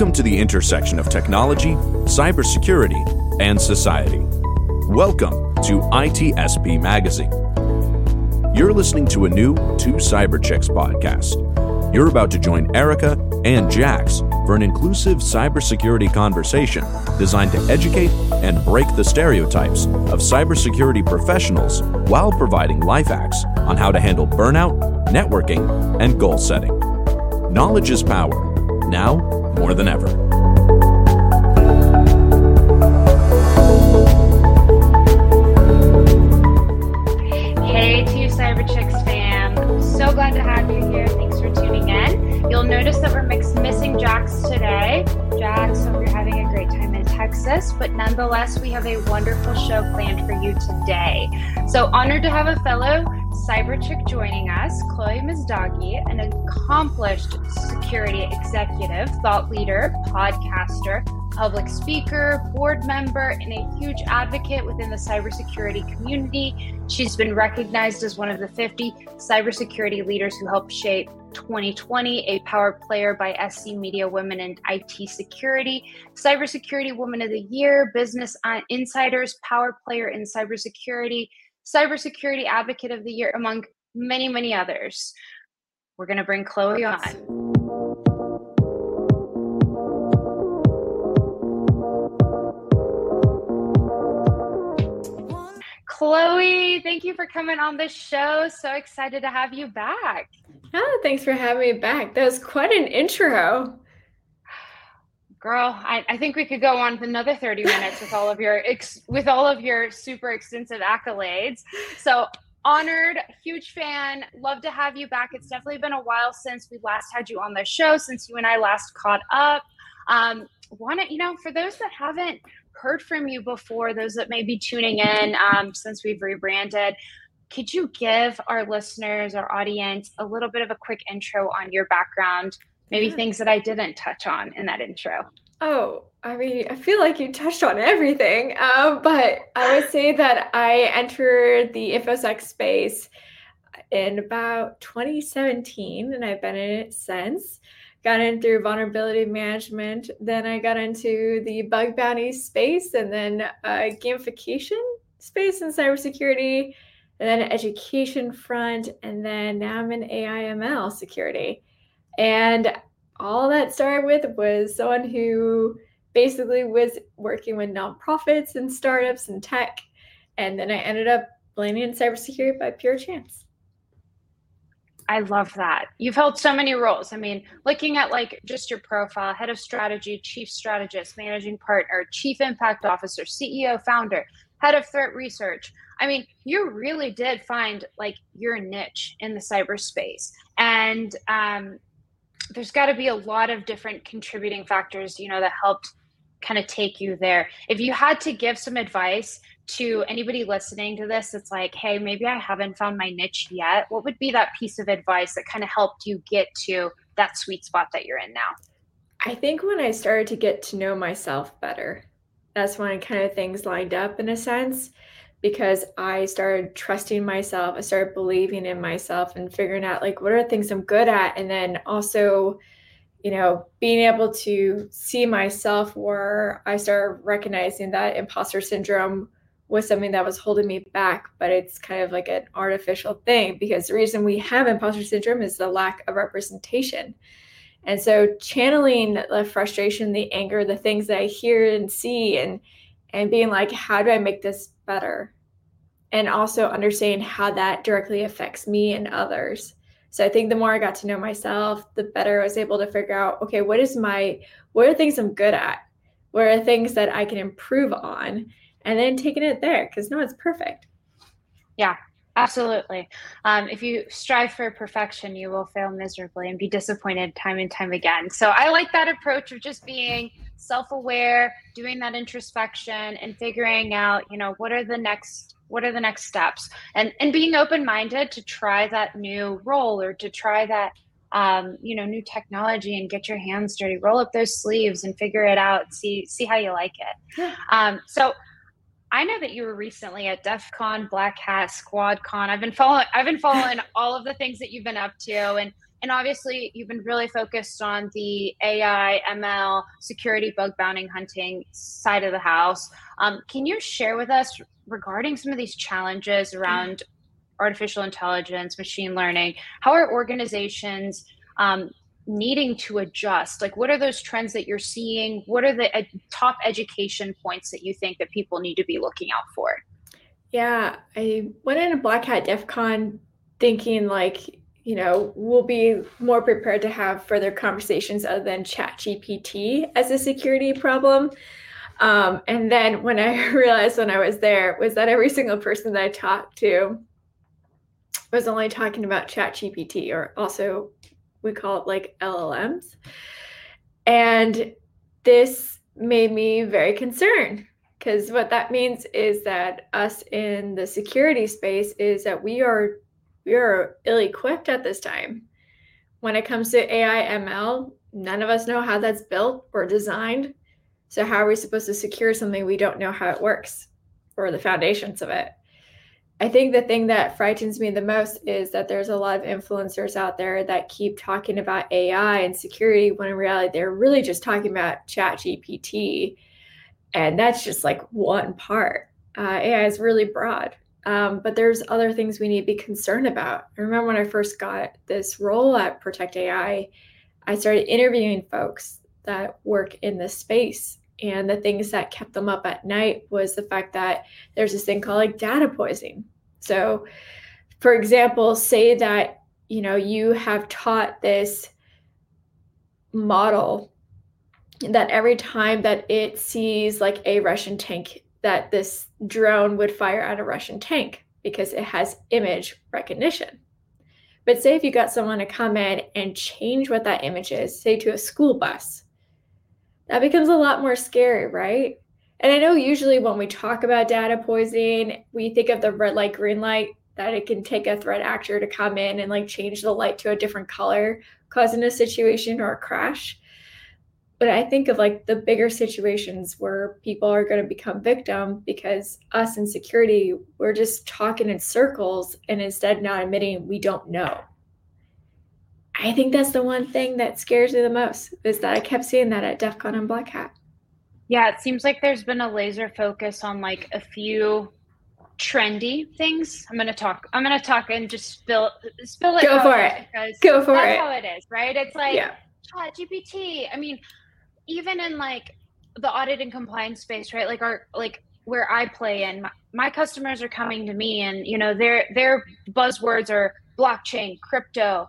Welcome to the intersection of technology, cybersecurity, and society. Welcome to ITSP Magazine. You're listening to a new Two Cyber Chicks podcast. You're about to join Erika and Jax for an inclusive cybersecurity conversation designed to educate and break the stereotypes of cybersecurity professionals while providing life hacks on how to handle burnout, networking, and goal setting. Knowledge is power. Now, more than ever. Hey, Two Cyber Chicks fam. So glad to have you here. Thanks for tuning in. You'll notice that we're missing Jax today. Jax, hope you're having a great time in Texas, but nonetheless, we have a wonderful show planned for you today. So honored to have a fellow cyber chick joining us, Chloe Messdaghi, an accomplished security executive, thought leader, podcaster, public speaker, board member, and a huge advocate within the cybersecurity community. She's been recognized as one of the 50 cybersecurity leaders who helped shape 2020, a power player by SC Media Women in IT Security, Cybersecurity Woman of the Year, Business Insiders Power Player in Cybersecurity, Cybersecurity Advocate of the Year, among many, many others. We're going to bring Chloe on. Chloe, thank you for coming on the show. So excited to have you back. Oh, thanks for having me back. That was quite an intro. Girl, I, I think we could go on another 30 minutes with all of your ex, with all of your super extensive accolades. So honored, huge fan. Love to have you back. It's definitely been a while since we last had you on the show, since you and I last caught up. Um, want to, you know, for those that haven't heard from you before, those that may be tuning in um, since we've rebranded, could you give our listeners, our audience, a little bit of a quick intro on your background? Maybe yeah. things that I didn't touch on in that intro. Oh, I mean, I feel like you touched on everything, uh, but I would say that I entered the InfoSec space in about 2017, and I've been in it since got in through vulnerability management. Then I got into the bug bounty space and then uh, gamification space in cybersecurity, and then education front, and then now I'm in AIML security. And all that started with was someone who basically was working with nonprofits and startups and tech. And then I ended up landing in cybersecurity by pure chance. I love that. You've held so many roles. I mean, looking at like just your profile, head of strategy, chief strategist, managing partner, chief impact officer, CEO, founder, head of threat research. I mean, you really did find like your niche in the cyberspace. And um, there's got to be a lot of different contributing factors, you know, that helped kind of take you there. If you had to give some advice to anybody listening to this it's like hey maybe i haven't found my niche yet what would be that piece of advice that kind of helped you get to that sweet spot that you're in now i think when i started to get to know myself better that's when kind of things lined up in a sense because i started trusting myself i started believing in myself and figuring out like what are the things i'm good at and then also you know, being able to see myself where I started recognizing that imposter syndrome was something that was holding me back, but it's kind of like an artificial thing because the reason we have imposter syndrome is the lack of representation. And so channeling the frustration, the anger, the things that I hear and see and and being like, how do I make this better? And also understanding how that directly affects me and others. So I think the more I got to know myself, the better I was able to figure out, okay, what is my what are things I'm good at? What are things that I can improve on? and then taking it there because no one's perfect. Yeah, absolutely. Um, if you strive for perfection, you will fail miserably and be disappointed time and time again. So I like that approach of just being self-aware, doing that introspection, and figuring out, you know, what are the next what are the next steps? And and being open-minded to try that new role or to try that um, you know new technology and get your hands dirty. Roll up those sleeves and figure it out. See see how you like it. Um, so I know that you were recently at DEF CON, Black Hat, Squad Con. I've been following I've been following all of the things that you've been up to. And and obviously you've been really focused on the AI, ML, security, bug bounty hunting side of the house. Um, can you share with us regarding some of these challenges around artificial intelligence, machine learning? How are organizations um, needing to adjust? Like, what are those trends that you're seeing? What are the ed- top education points that you think that people need to be looking out for? Yeah, I went into Black Hat DEF CON thinking like, you know, we'll be more prepared to have further conversations other than Chat GPT as a security problem. Um, and then when I realized when I was there was that every single person that I talked to was only talking about Chat GPT or also we call it like LLMs. And this made me very concerned because what that means is that us in the security space is that we are we are ill-equipped at this time. When it comes to ai ml none of us know how that's built or designed. So how are we supposed to secure something we don't know how it works or the foundations of it? I think the thing that frightens me the most is that there's a lot of influencers out there that keep talking about ai and security when in reality they're really just talking about chat gpt and that's just like one part. Uh, AI is really broad, um, but there's other things we need to be concerned about. I remember when I first got this role at Protect AI, I started interviewing folks that work in this space. And the things that kept them up at night was the fact that there's this thing called like data poisoning. So, for example, say that you know you have taught this model that every time that it sees like a Russian tank, that this drone would fire at a Russian tank because it has image recognition. But say if you got someone to come in and change what that image is, say to a school bus, that becomes a lot more scary, right? And I know usually when we talk about data poisoning, we think of the red light, green light, that it can take a threat actor to come in and like change the light to a different color, causing a situation or a crash but I think of like the bigger situations where people are going to become victim because us in security, we're just talking in circles and instead not admitting we don't know. I think that's the one thing that scares me the most is that I kept seeing that at DEF CON and Black Hat. Yeah, it seems like there's been a laser focus on like a few trendy things. I'm gonna talk. I'm gonna talk and just spill spill it. Go for it. Go for that's it. That's how it is, right? It's like yeah. Chat GPT. I mean, even in like the audit and compliance space, right? Like our like where I play in, my, my customers are coming to me, and you know their their buzzwords are blockchain, crypto,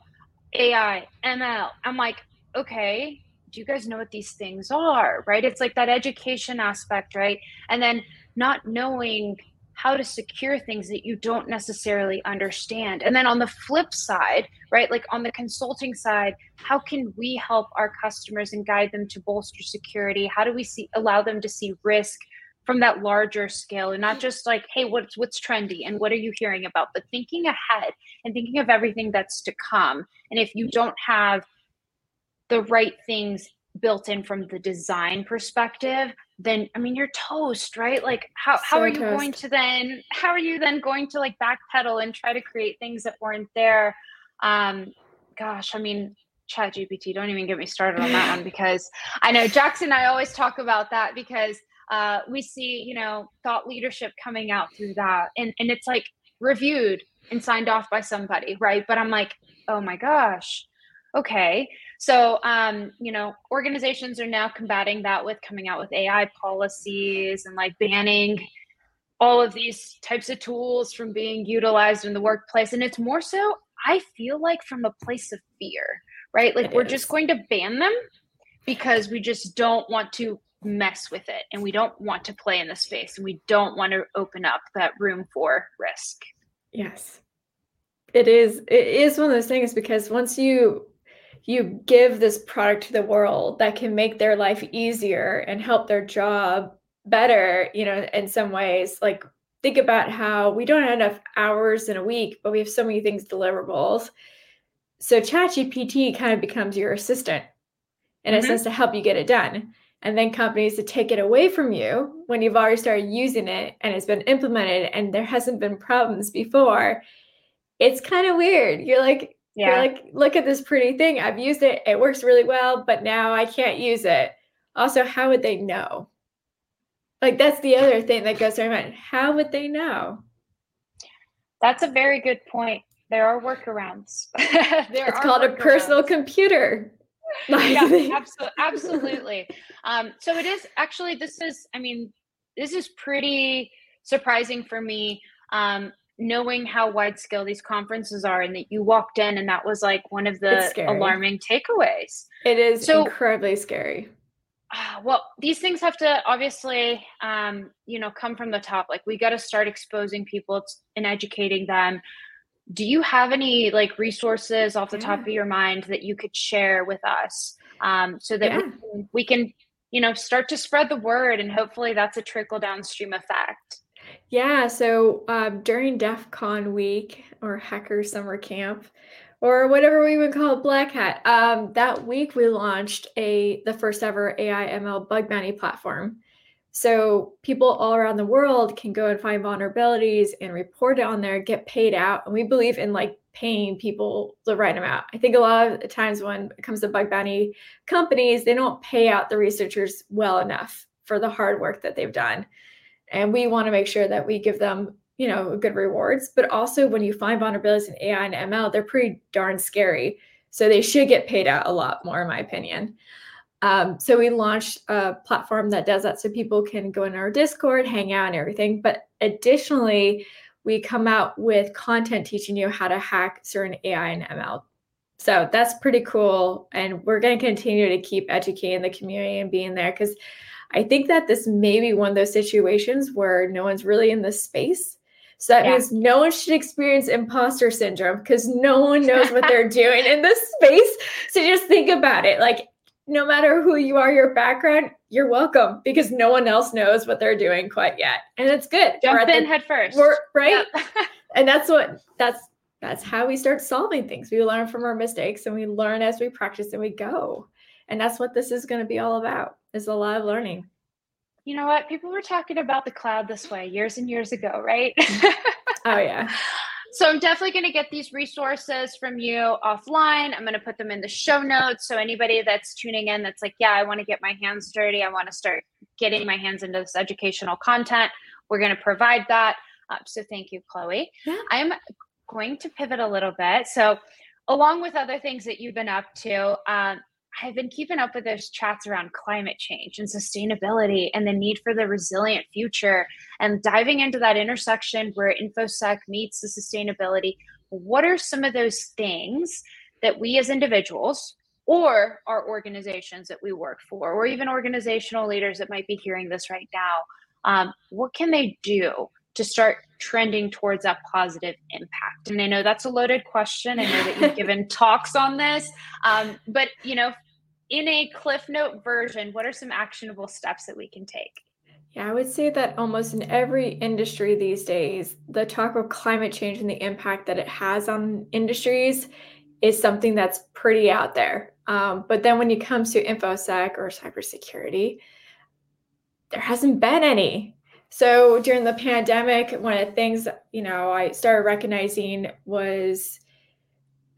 AI, ML. I'm like, okay, do you guys know what these things are? Right? It's like that education aspect, right? And then not knowing how to secure things that you don't necessarily understand. And then on the flip side, right, like on the consulting side, how can we help our customers and guide them to bolster security? How do we see allow them to see risk from that larger scale and not just like, hey, what's what's trendy and what are you hearing about, but thinking ahead and thinking of everything that's to come. And if you don't have the right things built in from the design perspective, then I mean you're toast, right? Like how, so how are you toast. going to then how are you then going to like backpedal and try to create things that weren't there? Um gosh, I mean chat GPT, don't even get me started on that one because I know Jackson and I always talk about that because uh, we see, you know, thought leadership coming out through that. And and it's like reviewed and signed off by somebody, right? But I'm like, oh my gosh, okay. So, um, you know, organizations are now combating that with coming out with AI policies and like banning all of these types of tools from being utilized in the workplace. And it's more so, I feel like, from a place of fear, right? Like it we're is. just going to ban them because we just don't want to mess with it and we don't want to play in the space and we don't want to open up that room for risk. Yes. It is it is one of those things because once you you give this product to the world that can make their life easier and help their job better, you know, in some ways. Like think about how we don't have enough hours in a week, but we have so many things deliverables. So ChatGPT kind of becomes your assistant in mm-hmm. a sense to help you get it done. And then companies to take it away from you when you've already started using it and it's been implemented and there hasn't been problems before. It's kind of weird. You're like, Yeah. like, look at this pretty thing. I've used it. It works really well, but now I can't use it. Also, how would they know? Like that's the other thing that goes through my mind. How would they know? That's a very good point. There are workarounds. there it's called a personal computer. yeah, absolutely. absolutely. Um, so it is actually. This is. I mean, this is pretty surprising for me. Um, knowing how wide scale these conferences are and that you walked in and that was like one of the alarming takeaways. It is so, incredibly scary. well these things have to obviously um, you know come from the top like we got to start exposing people and educating them do you have any like resources off the yeah. top of your mind that you could share with us um, so that yeah. we, can, we can you know start to spread the word and hopefully that's a trickle downstream effect yeah so um, during def con week or hacker summer camp or whatever we would call it, Black Hat. Um, that week we launched a the first ever AI ML bug bounty platform. So people all around the world can go and find vulnerabilities and report it on there, get paid out. And we believe in like paying people the right amount. I think a lot of times when it comes to bug bounty companies, they don't pay out the researchers well enough for the hard work that they've done. And we want to make sure that we give them you know, good rewards. But also when you find vulnerabilities in AI and ML, they're pretty darn scary. So they should get paid out a lot more, in my opinion. Um, so we launched a platform that does that so people can go in our Discord, hang out, and everything. But additionally, we come out with content teaching you how to hack certain AI and ML. So that's pretty cool. And we're going to continue to keep educating the community and being there because I think that this may be one of those situations where no one's really in this space. So that yeah. means no one should experience imposter syndrome because no one knows what they're doing in this space. So just think about it. Like, no matter who you are, your background, you're welcome because no one else knows what they're doing quite yet. And it's good. Jump in the, head first. right? Yep. and that's what that's that's how we start solving things. We learn from our mistakes and we learn as we practice and we go. And that's what this is going to be all about is a lot of learning you know what? People were talking about the cloud this way years and years ago, right? oh, yeah. So I'm definitely going to get these resources from you offline. I'm going to put them in the show notes. So anybody that's tuning in that's like, yeah, I want to get my hands dirty. I want to start getting my hands into this educational content. We're going to provide that. Uh, so thank you, Chloe. Yeah. I'm going to pivot a little bit. So along with other things that you've been up to, um, I've been keeping up with those chats around climate change and sustainability and the need for the resilient future and diving into that intersection where InfoSec meets the sustainability. What are some of those things that we as individuals or our organizations that we work for, or even organizational leaders that might be hearing this right now, um, what can they do to start trending towards that positive impact? And I know that's a loaded question. I know that you've given talks on this, um, but you know, in a cliff note version, what are some actionable steps that we can take? Yeah, I would say that almost in every industry these days, the talk of climate change and the impact that it has on industries is something that's pretty out there. Um, but then when it comes to infosec or cybersecurity, there hasn't been any. So during the pandemic, one of the things you know I started recognizing was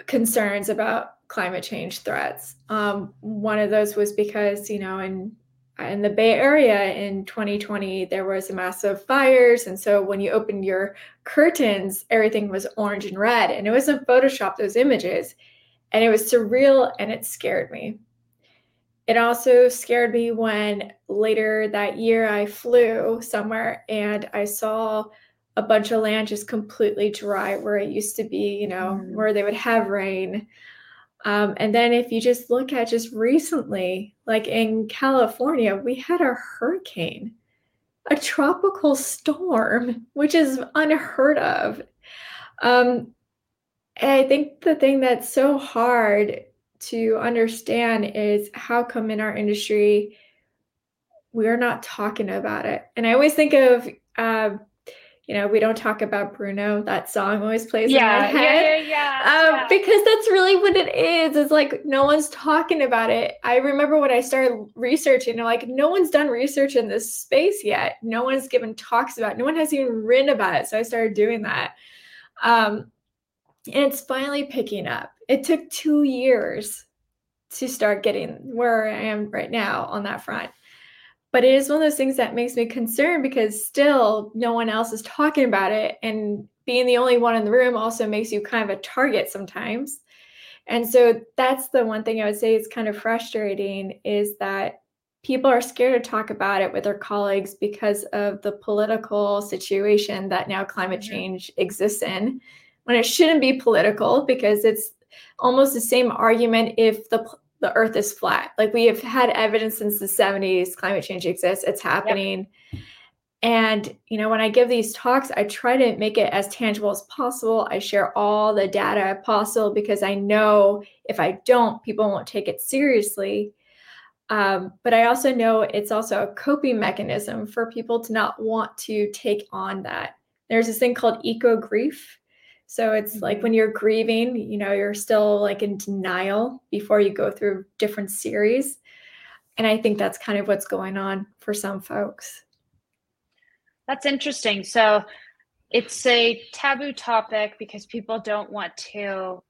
concerns about climate change threats. Um, one of those was because you know in in the Bay Area in 2020 there was a massive fires, and so when you opened your curtains, everything was orange and red, and it wasn't Photoshop those images, and it was surreal, and it scared me. It also scared me when later that year I flew somewhere and I saw a bunch of land just completely dry where it used to be, you know, mm. where they would have rain. Um, and then if you just look at just recently, like in California, we had a hurricane, a tropical storm, which is unheard of. Um, and I think the thing that's so hard to understand is how come in our industry we're not talking about it. And I always think of, uh, you know, we don't talk about Bruno. That song always plays yeah, in my head. Yeah, yeah, yeah, um, yeah. Because that's really what it is. It's like no one's talking about it. I remember when I started researching, like no one's done research in this space yet. No one's given talks about. It. No one has even written about it. So I started doing that. Um, And it's finally picking up. It took two years to start getting where I am right now on that front. But it is one of those things that makes me concerned because still no one else is talking about it. And being the only one in the room also makes you kind of a target sometimes. And so that's the one thing I would say is kind of frustrating is that people are scared to talk about it with their colleagues because of the political situation that now climate mm-hmm. change exists in when it shouldn't be political because it's almost the same argument if the the earth is flat like we have had evidence since the 70s climate change exists it's happening yep. and you know when i give these talks i try to make it as tangible as possible i share all the data possible because i know if i don't people won't take it seriously um, but I also know it's also a coping mechanism for people to not want to take on that. There's this thing called eco grief. So it's mm-hmm. like when you're grieving, you know, you're still like in denial before you go through different series. And I think that's kind of what's going on for some folks. That's interesting. So it's a taboo topic because people don't want to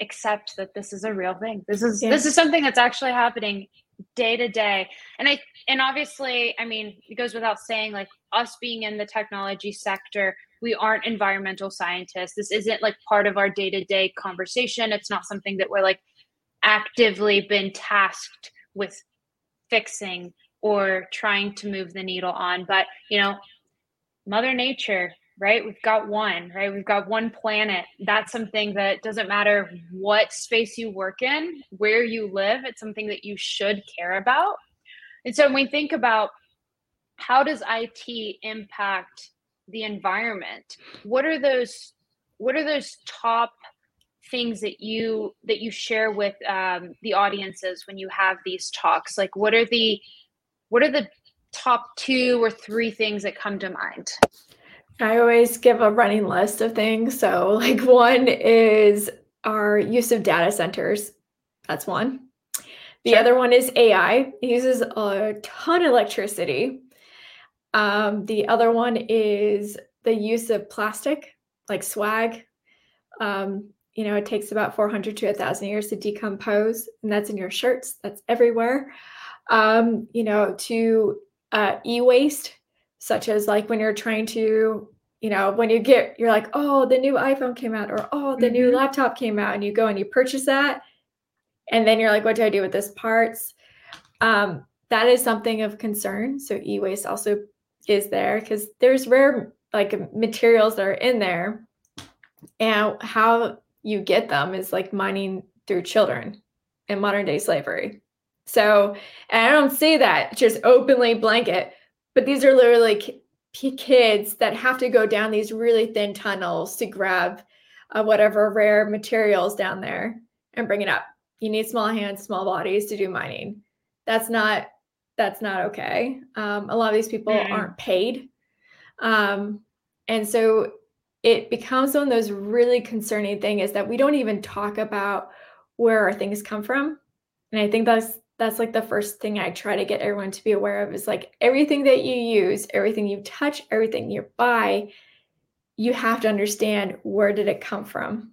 accept that this is a real thing. This is yeah. this is something that's actually happening day to day and i and obviously i mean it goes without saying like us being in the technology sector we aren't environmental scientists this isn't like part of our day-to-day conversation it's not something that we're like actively been tasked with fixing or trying to move the needle on but you know mother nature right? We've got one, right? We've got one planet. That's something that doesn't matter what space you work in, where you live, it's something that you should care about. And so when we think about how does IT impact the environment, what are those what are those top things that you that you share with um, the audiences when you have these talks? Like what are the what are the top two or three things that come to mind? I always give a running list of things. So, like, one is our use of data centers. That's one. The sure. other one is AI. It uses a ton of electricity. Um, the other one is the use of plastic, like swag. Um, you know, it takes about 400 to 1,000 years to decompose, and that's in your shirts, that's everywhere. Um, you know, to uh, e waste, such as like when you're trying to you know, when you get, you're like, oh, the new iPhone came out, or oh, the mm-hmm. new laptop came out, and you go and you purchase that. And then you're like, what do I do with this parts? Um, that is something of concern. So e waste also is there because there's rare like materials that are in there. And how you get them is like mining through children in modern day slavery. So, I don't say that just openly blanket, but these are literally kids that have to go down these really thin tunnels to grab uh, whatever rare materials down there and bring it up. You need small hands, small bodies to do mining. That's not that's not okay. Um, a lot of these people mm. aren't paid, um, and so it becomes one of those really concerning things is that we don't even talk about where our things come from, and I think that's that's like the first thing I try to get everyone to be aware of is like everything that you use, everything you touch, everything you buy, you have to understand where did it come from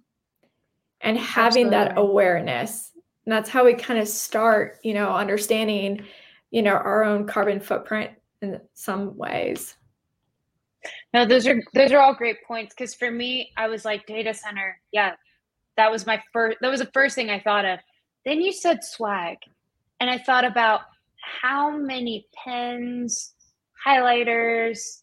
and having Absolutely. that awareness. And that's how we kind of start, you know, understanding, you know, our own carbon footprint in some ways. No, those are those are all great points because for me, I was like data center. Yeah, that was my first. That was the first thing I thought of. Then you said swag, and I thought about how many pens, highlighters,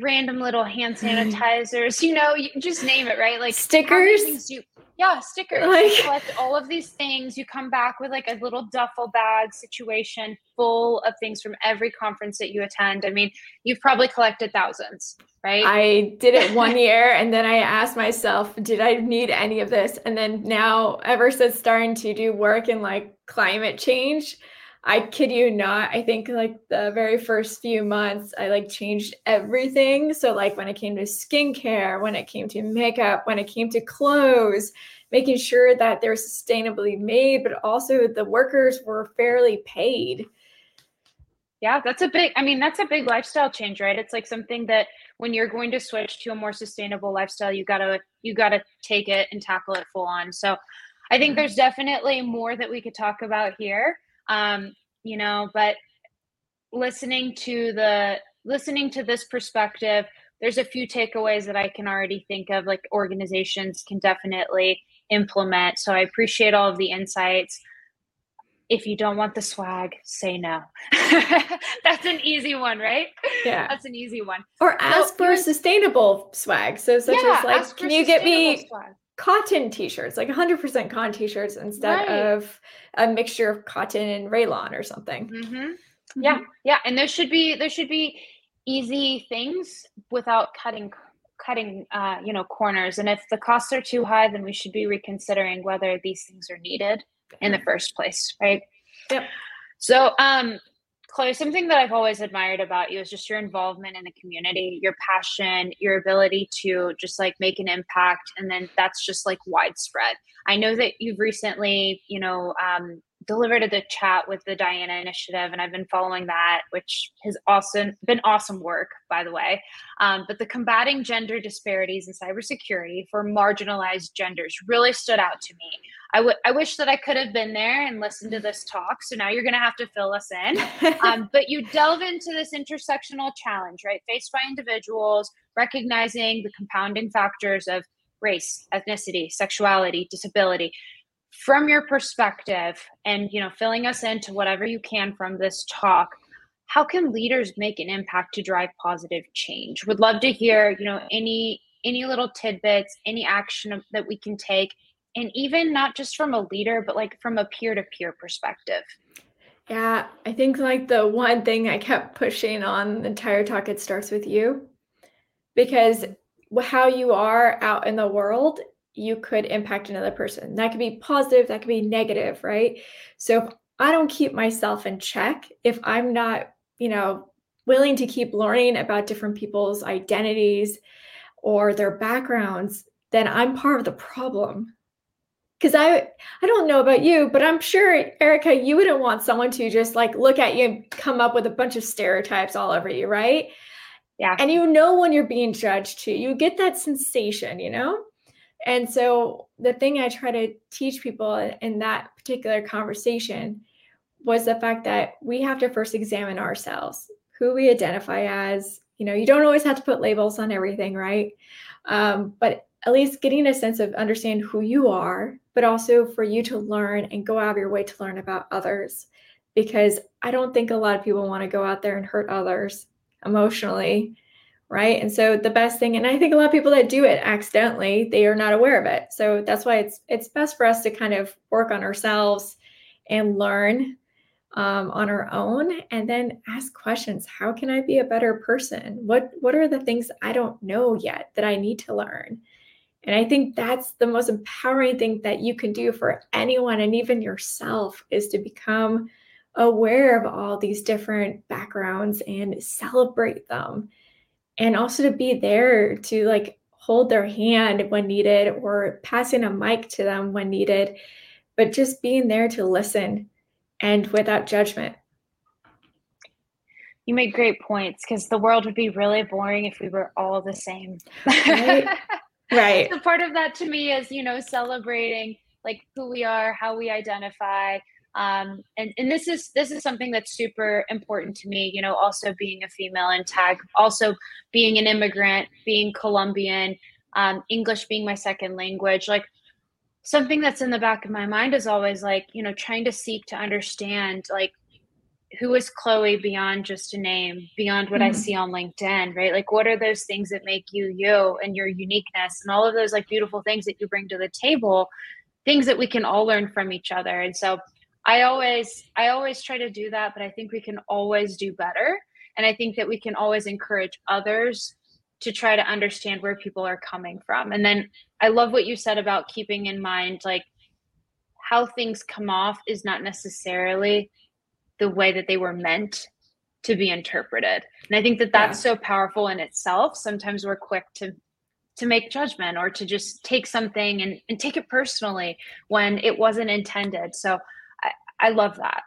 random little hand sanitizers, you know, you just name it, right? Like stickers. You, yeah, stickers. Like, you collect all of these things. You come back with like a little duffel bag situation full of things from every conference that you attend. I mean, you've probably collected thousands, right? I did it one year and then I asked myself, did I need any of this? And then now, ever since starting to do work in like climate change, I kid you not. I think like the very first few months, I like changed everything. So, like when it came to skincare, when it came to makeup, when it came to clothes, making sure that they're sustainably made, but also the workers were fairly paid. Yeah, that's a big, I mean, that's a big lifestyle change, right? It's like something that when you're going to switch to a more sustainable lifestyle, you gotta you gotta take it and tackle it full on. So I think mm-hmm. there's definitely more that we could talk about here. Um, you know, but listening to the listening to this perspective, there's a few takeaways that I can already think of, like organizations can definitely implement. So I appreciate all of the insights. If you don't want the swag, say no. That's an easy one, right? Yeah. That's an easy one. Or ask so, for sustainable swag. So such yeah, as like, can you get me swag cotton t-shirts, like 100% cotton t-shirts instead right. of a mixture of cotton and rayon or something. Mm-hmm. Mm-hmm. Yeah, yeah, and there should be there should be easy things without cutting cutting uh, you know corners. And if the costs are too high, then we should be reconsidering whether these things are needed in the first place, right? Yep. So, um, Chloe, something that I've always admired about you is just your involvement in the community, your passion, your ability to just like make an impact. And then that's just like widespread. I know that you've recently, you know, um, delivered at the chat with the Diana Initiative, and I've been following that, which has also been awesome work, by the way. Um, but the combating gender disparities in cybersecurity for marginalized genders really stood out to me. I, w- I wish that I could have been there and listened to this talk. So now you're going to have to fill us in. Um, but you delve into this intersectional challenge, right? Faced by individuals, recognizing the compounding factors of race, ethnicity, sexuality, disability, from your perspective and you know filling us into whatever you can from this talk how can leaders make an impact to drive positive change? Would love to hear you know any any little tidbits any action that we can take and even not just from a leader but like from a peer-to-peer perspective. Yeah i think like the one thing i kept pushing on the entire talk it starts with you. Because how you are out in the world you could impact another person. That could be positive, that could be negative, right? So if I don't keep myself in check, if I'm not, you know, willing to keep learning about different people's identities or their backgrounds, then I'm part of the problem. Cuz I I don't know about you, but I'm sure Erika you wouldn't want someone to just like look at you and come up with a bunch of stereotypes all over you, right? Yeah. And you know when you're being judged too. You get that sensation, you know? And so the thing I try to teach people in that particular conversation was the fact that we have to first examine ourselves, who we identify as. You know, you don't always have to put labels on everything, right? Um, but at least getting a sense of understand who you are, but also for you to learn and go out of your way to learn about others. Because I don't think a lot of people want to go out there and hurt others emotionally right? And so the best thing and i think a lot of people that do it accidentally they are not aware of it. So that's why it's it's best for us to kind of work on ourselves and learn um, on our own and then ask questions. How can i be a better person? What what are the things i don't know yet that i need to learn? And i think that's the most empowering thing that you can do for anyone and even yourself is to become aware of all these different backgrounds and celebrate them and also to be there to like hold their hand when needed or passing a mic to them when needed but just being there to listen and without judgment. You make great points because the world would be really boring if we were all the same. Right. Right. So part of that to me is you know celebrating like who we are how we identify um, and and this is this is something that's super important to me you know also being a female in tag also being an immigrant being colombian um, english being my second language like something that's in the back of my mind is always like you know trying to seek to understand like who is chloe beyond just a name beyond what mm-hmm. i see on linkedin right like what are those things that make you you and your uniqueness and all of those like beautiful things that you bring to the table things that we can all learn from each other and so I always I always try to do that, but I think we can always do better. And I think that we can always encourage others to try to understand where people are coming from. And then I love what you said about keeping in mind like how things come off is not necessarily the way that they were meant to be interpreted. And I think that that's yeah. so powerful in itself. Sometimes we're quick to to make judgment or to just take something and, and take it personally when it wasn't intended. So I love that.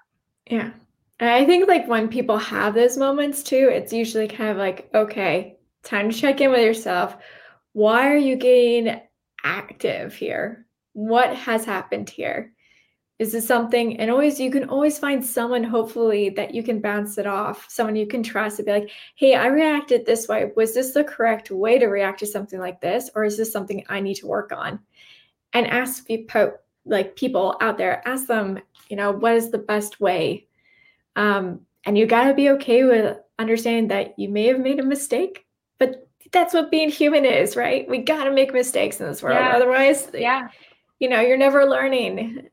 Yeah. And I think like when people have those moments too, it's usually kind of like, okay, time to check in with yourself. Why are you getting active here? What has happened here? Is this something? And always, you can always find someone, hopefully, that you can bounce it off, someone you can trust and be like, hey, I reacted this way. Was this the correct way to react to something like this? Or is this something I need to work on? And ask people, like people out there, ask them, you know, what is the best way? Um, and you got to be okay with understanding that you may have made a mistake, but that's what being human is, right? We got to make mistakes in this world. Yeah. Otherwise, yeah, you know, you're never learning.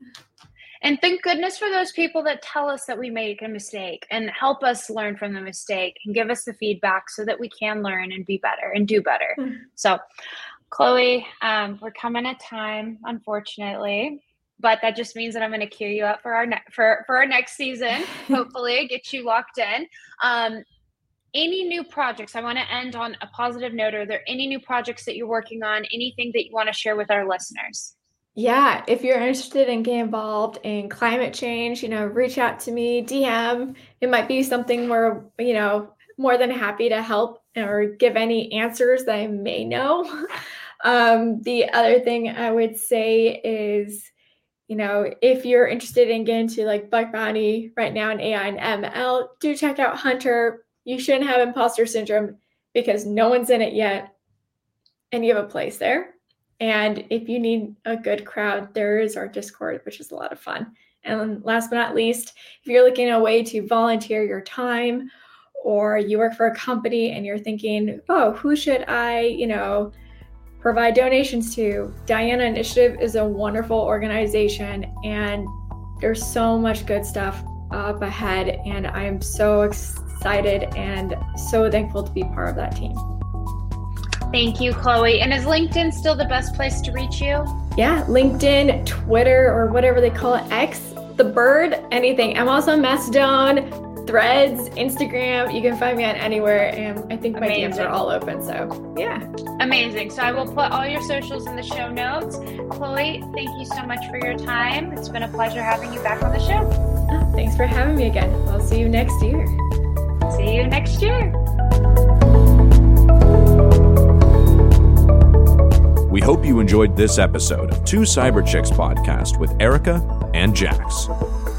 And thank goodness for those people that tell us that we make a mistake and help us learn from the mistake and give us the feedback so that we can learn and be better and do better. Mm-hmm. So, Chloe, um, we're coming at time, unfortunately, but that just means that I'm going to cue you up for our ne- for for our next season. Hopefully, get you locked in. Um, any new projects? I want to end on a positive note. Are there any new projects that you're working on? Anything that you want to share with our listeners? Yeah, if you're interested in getting involved in climate change, you know, reach out to me, DM. It might be something where, you know, more than happy to help or give any answers that I may know. um, the other thing I would say is, you know, if you're interested in getting to like bug bounty right now in AI and ML, do check out huntr. You shouldn't have imposter syndrome because no one's in it yet, and you have a place there. And if you need a good crowd, there is our Discord, which is a lot of fun. And last but not least, if you're looking a way to volunteer your time or you work for a company and you're thinking, oh, who should I, you know, provide donations to? Diana Initiative is a wonderful organization and there's so much good stuff up ahead. And I'm so excited and so thankful to be part of that team. Thank you, Chloe. And is LinkedIn still the best place to reach you? Yeah, LinkedIn, Twitter, or whatever they call it, X, the bird, anything. I'm also on Mastodon, Threads, Instagram. You can find me on anywhere, and I think my Amazing. DMs are all open. So, yeah. Amazing. So, I will put all your socials in the show notes. Chloe, thank you so much for your time. It's been a pleasure having you back on the show. Oh, thanks for having me again. I'll see you next year. See you next year. We hope you enjoyed this episode of Two Cyber Chicks podcast with Erika and Jax.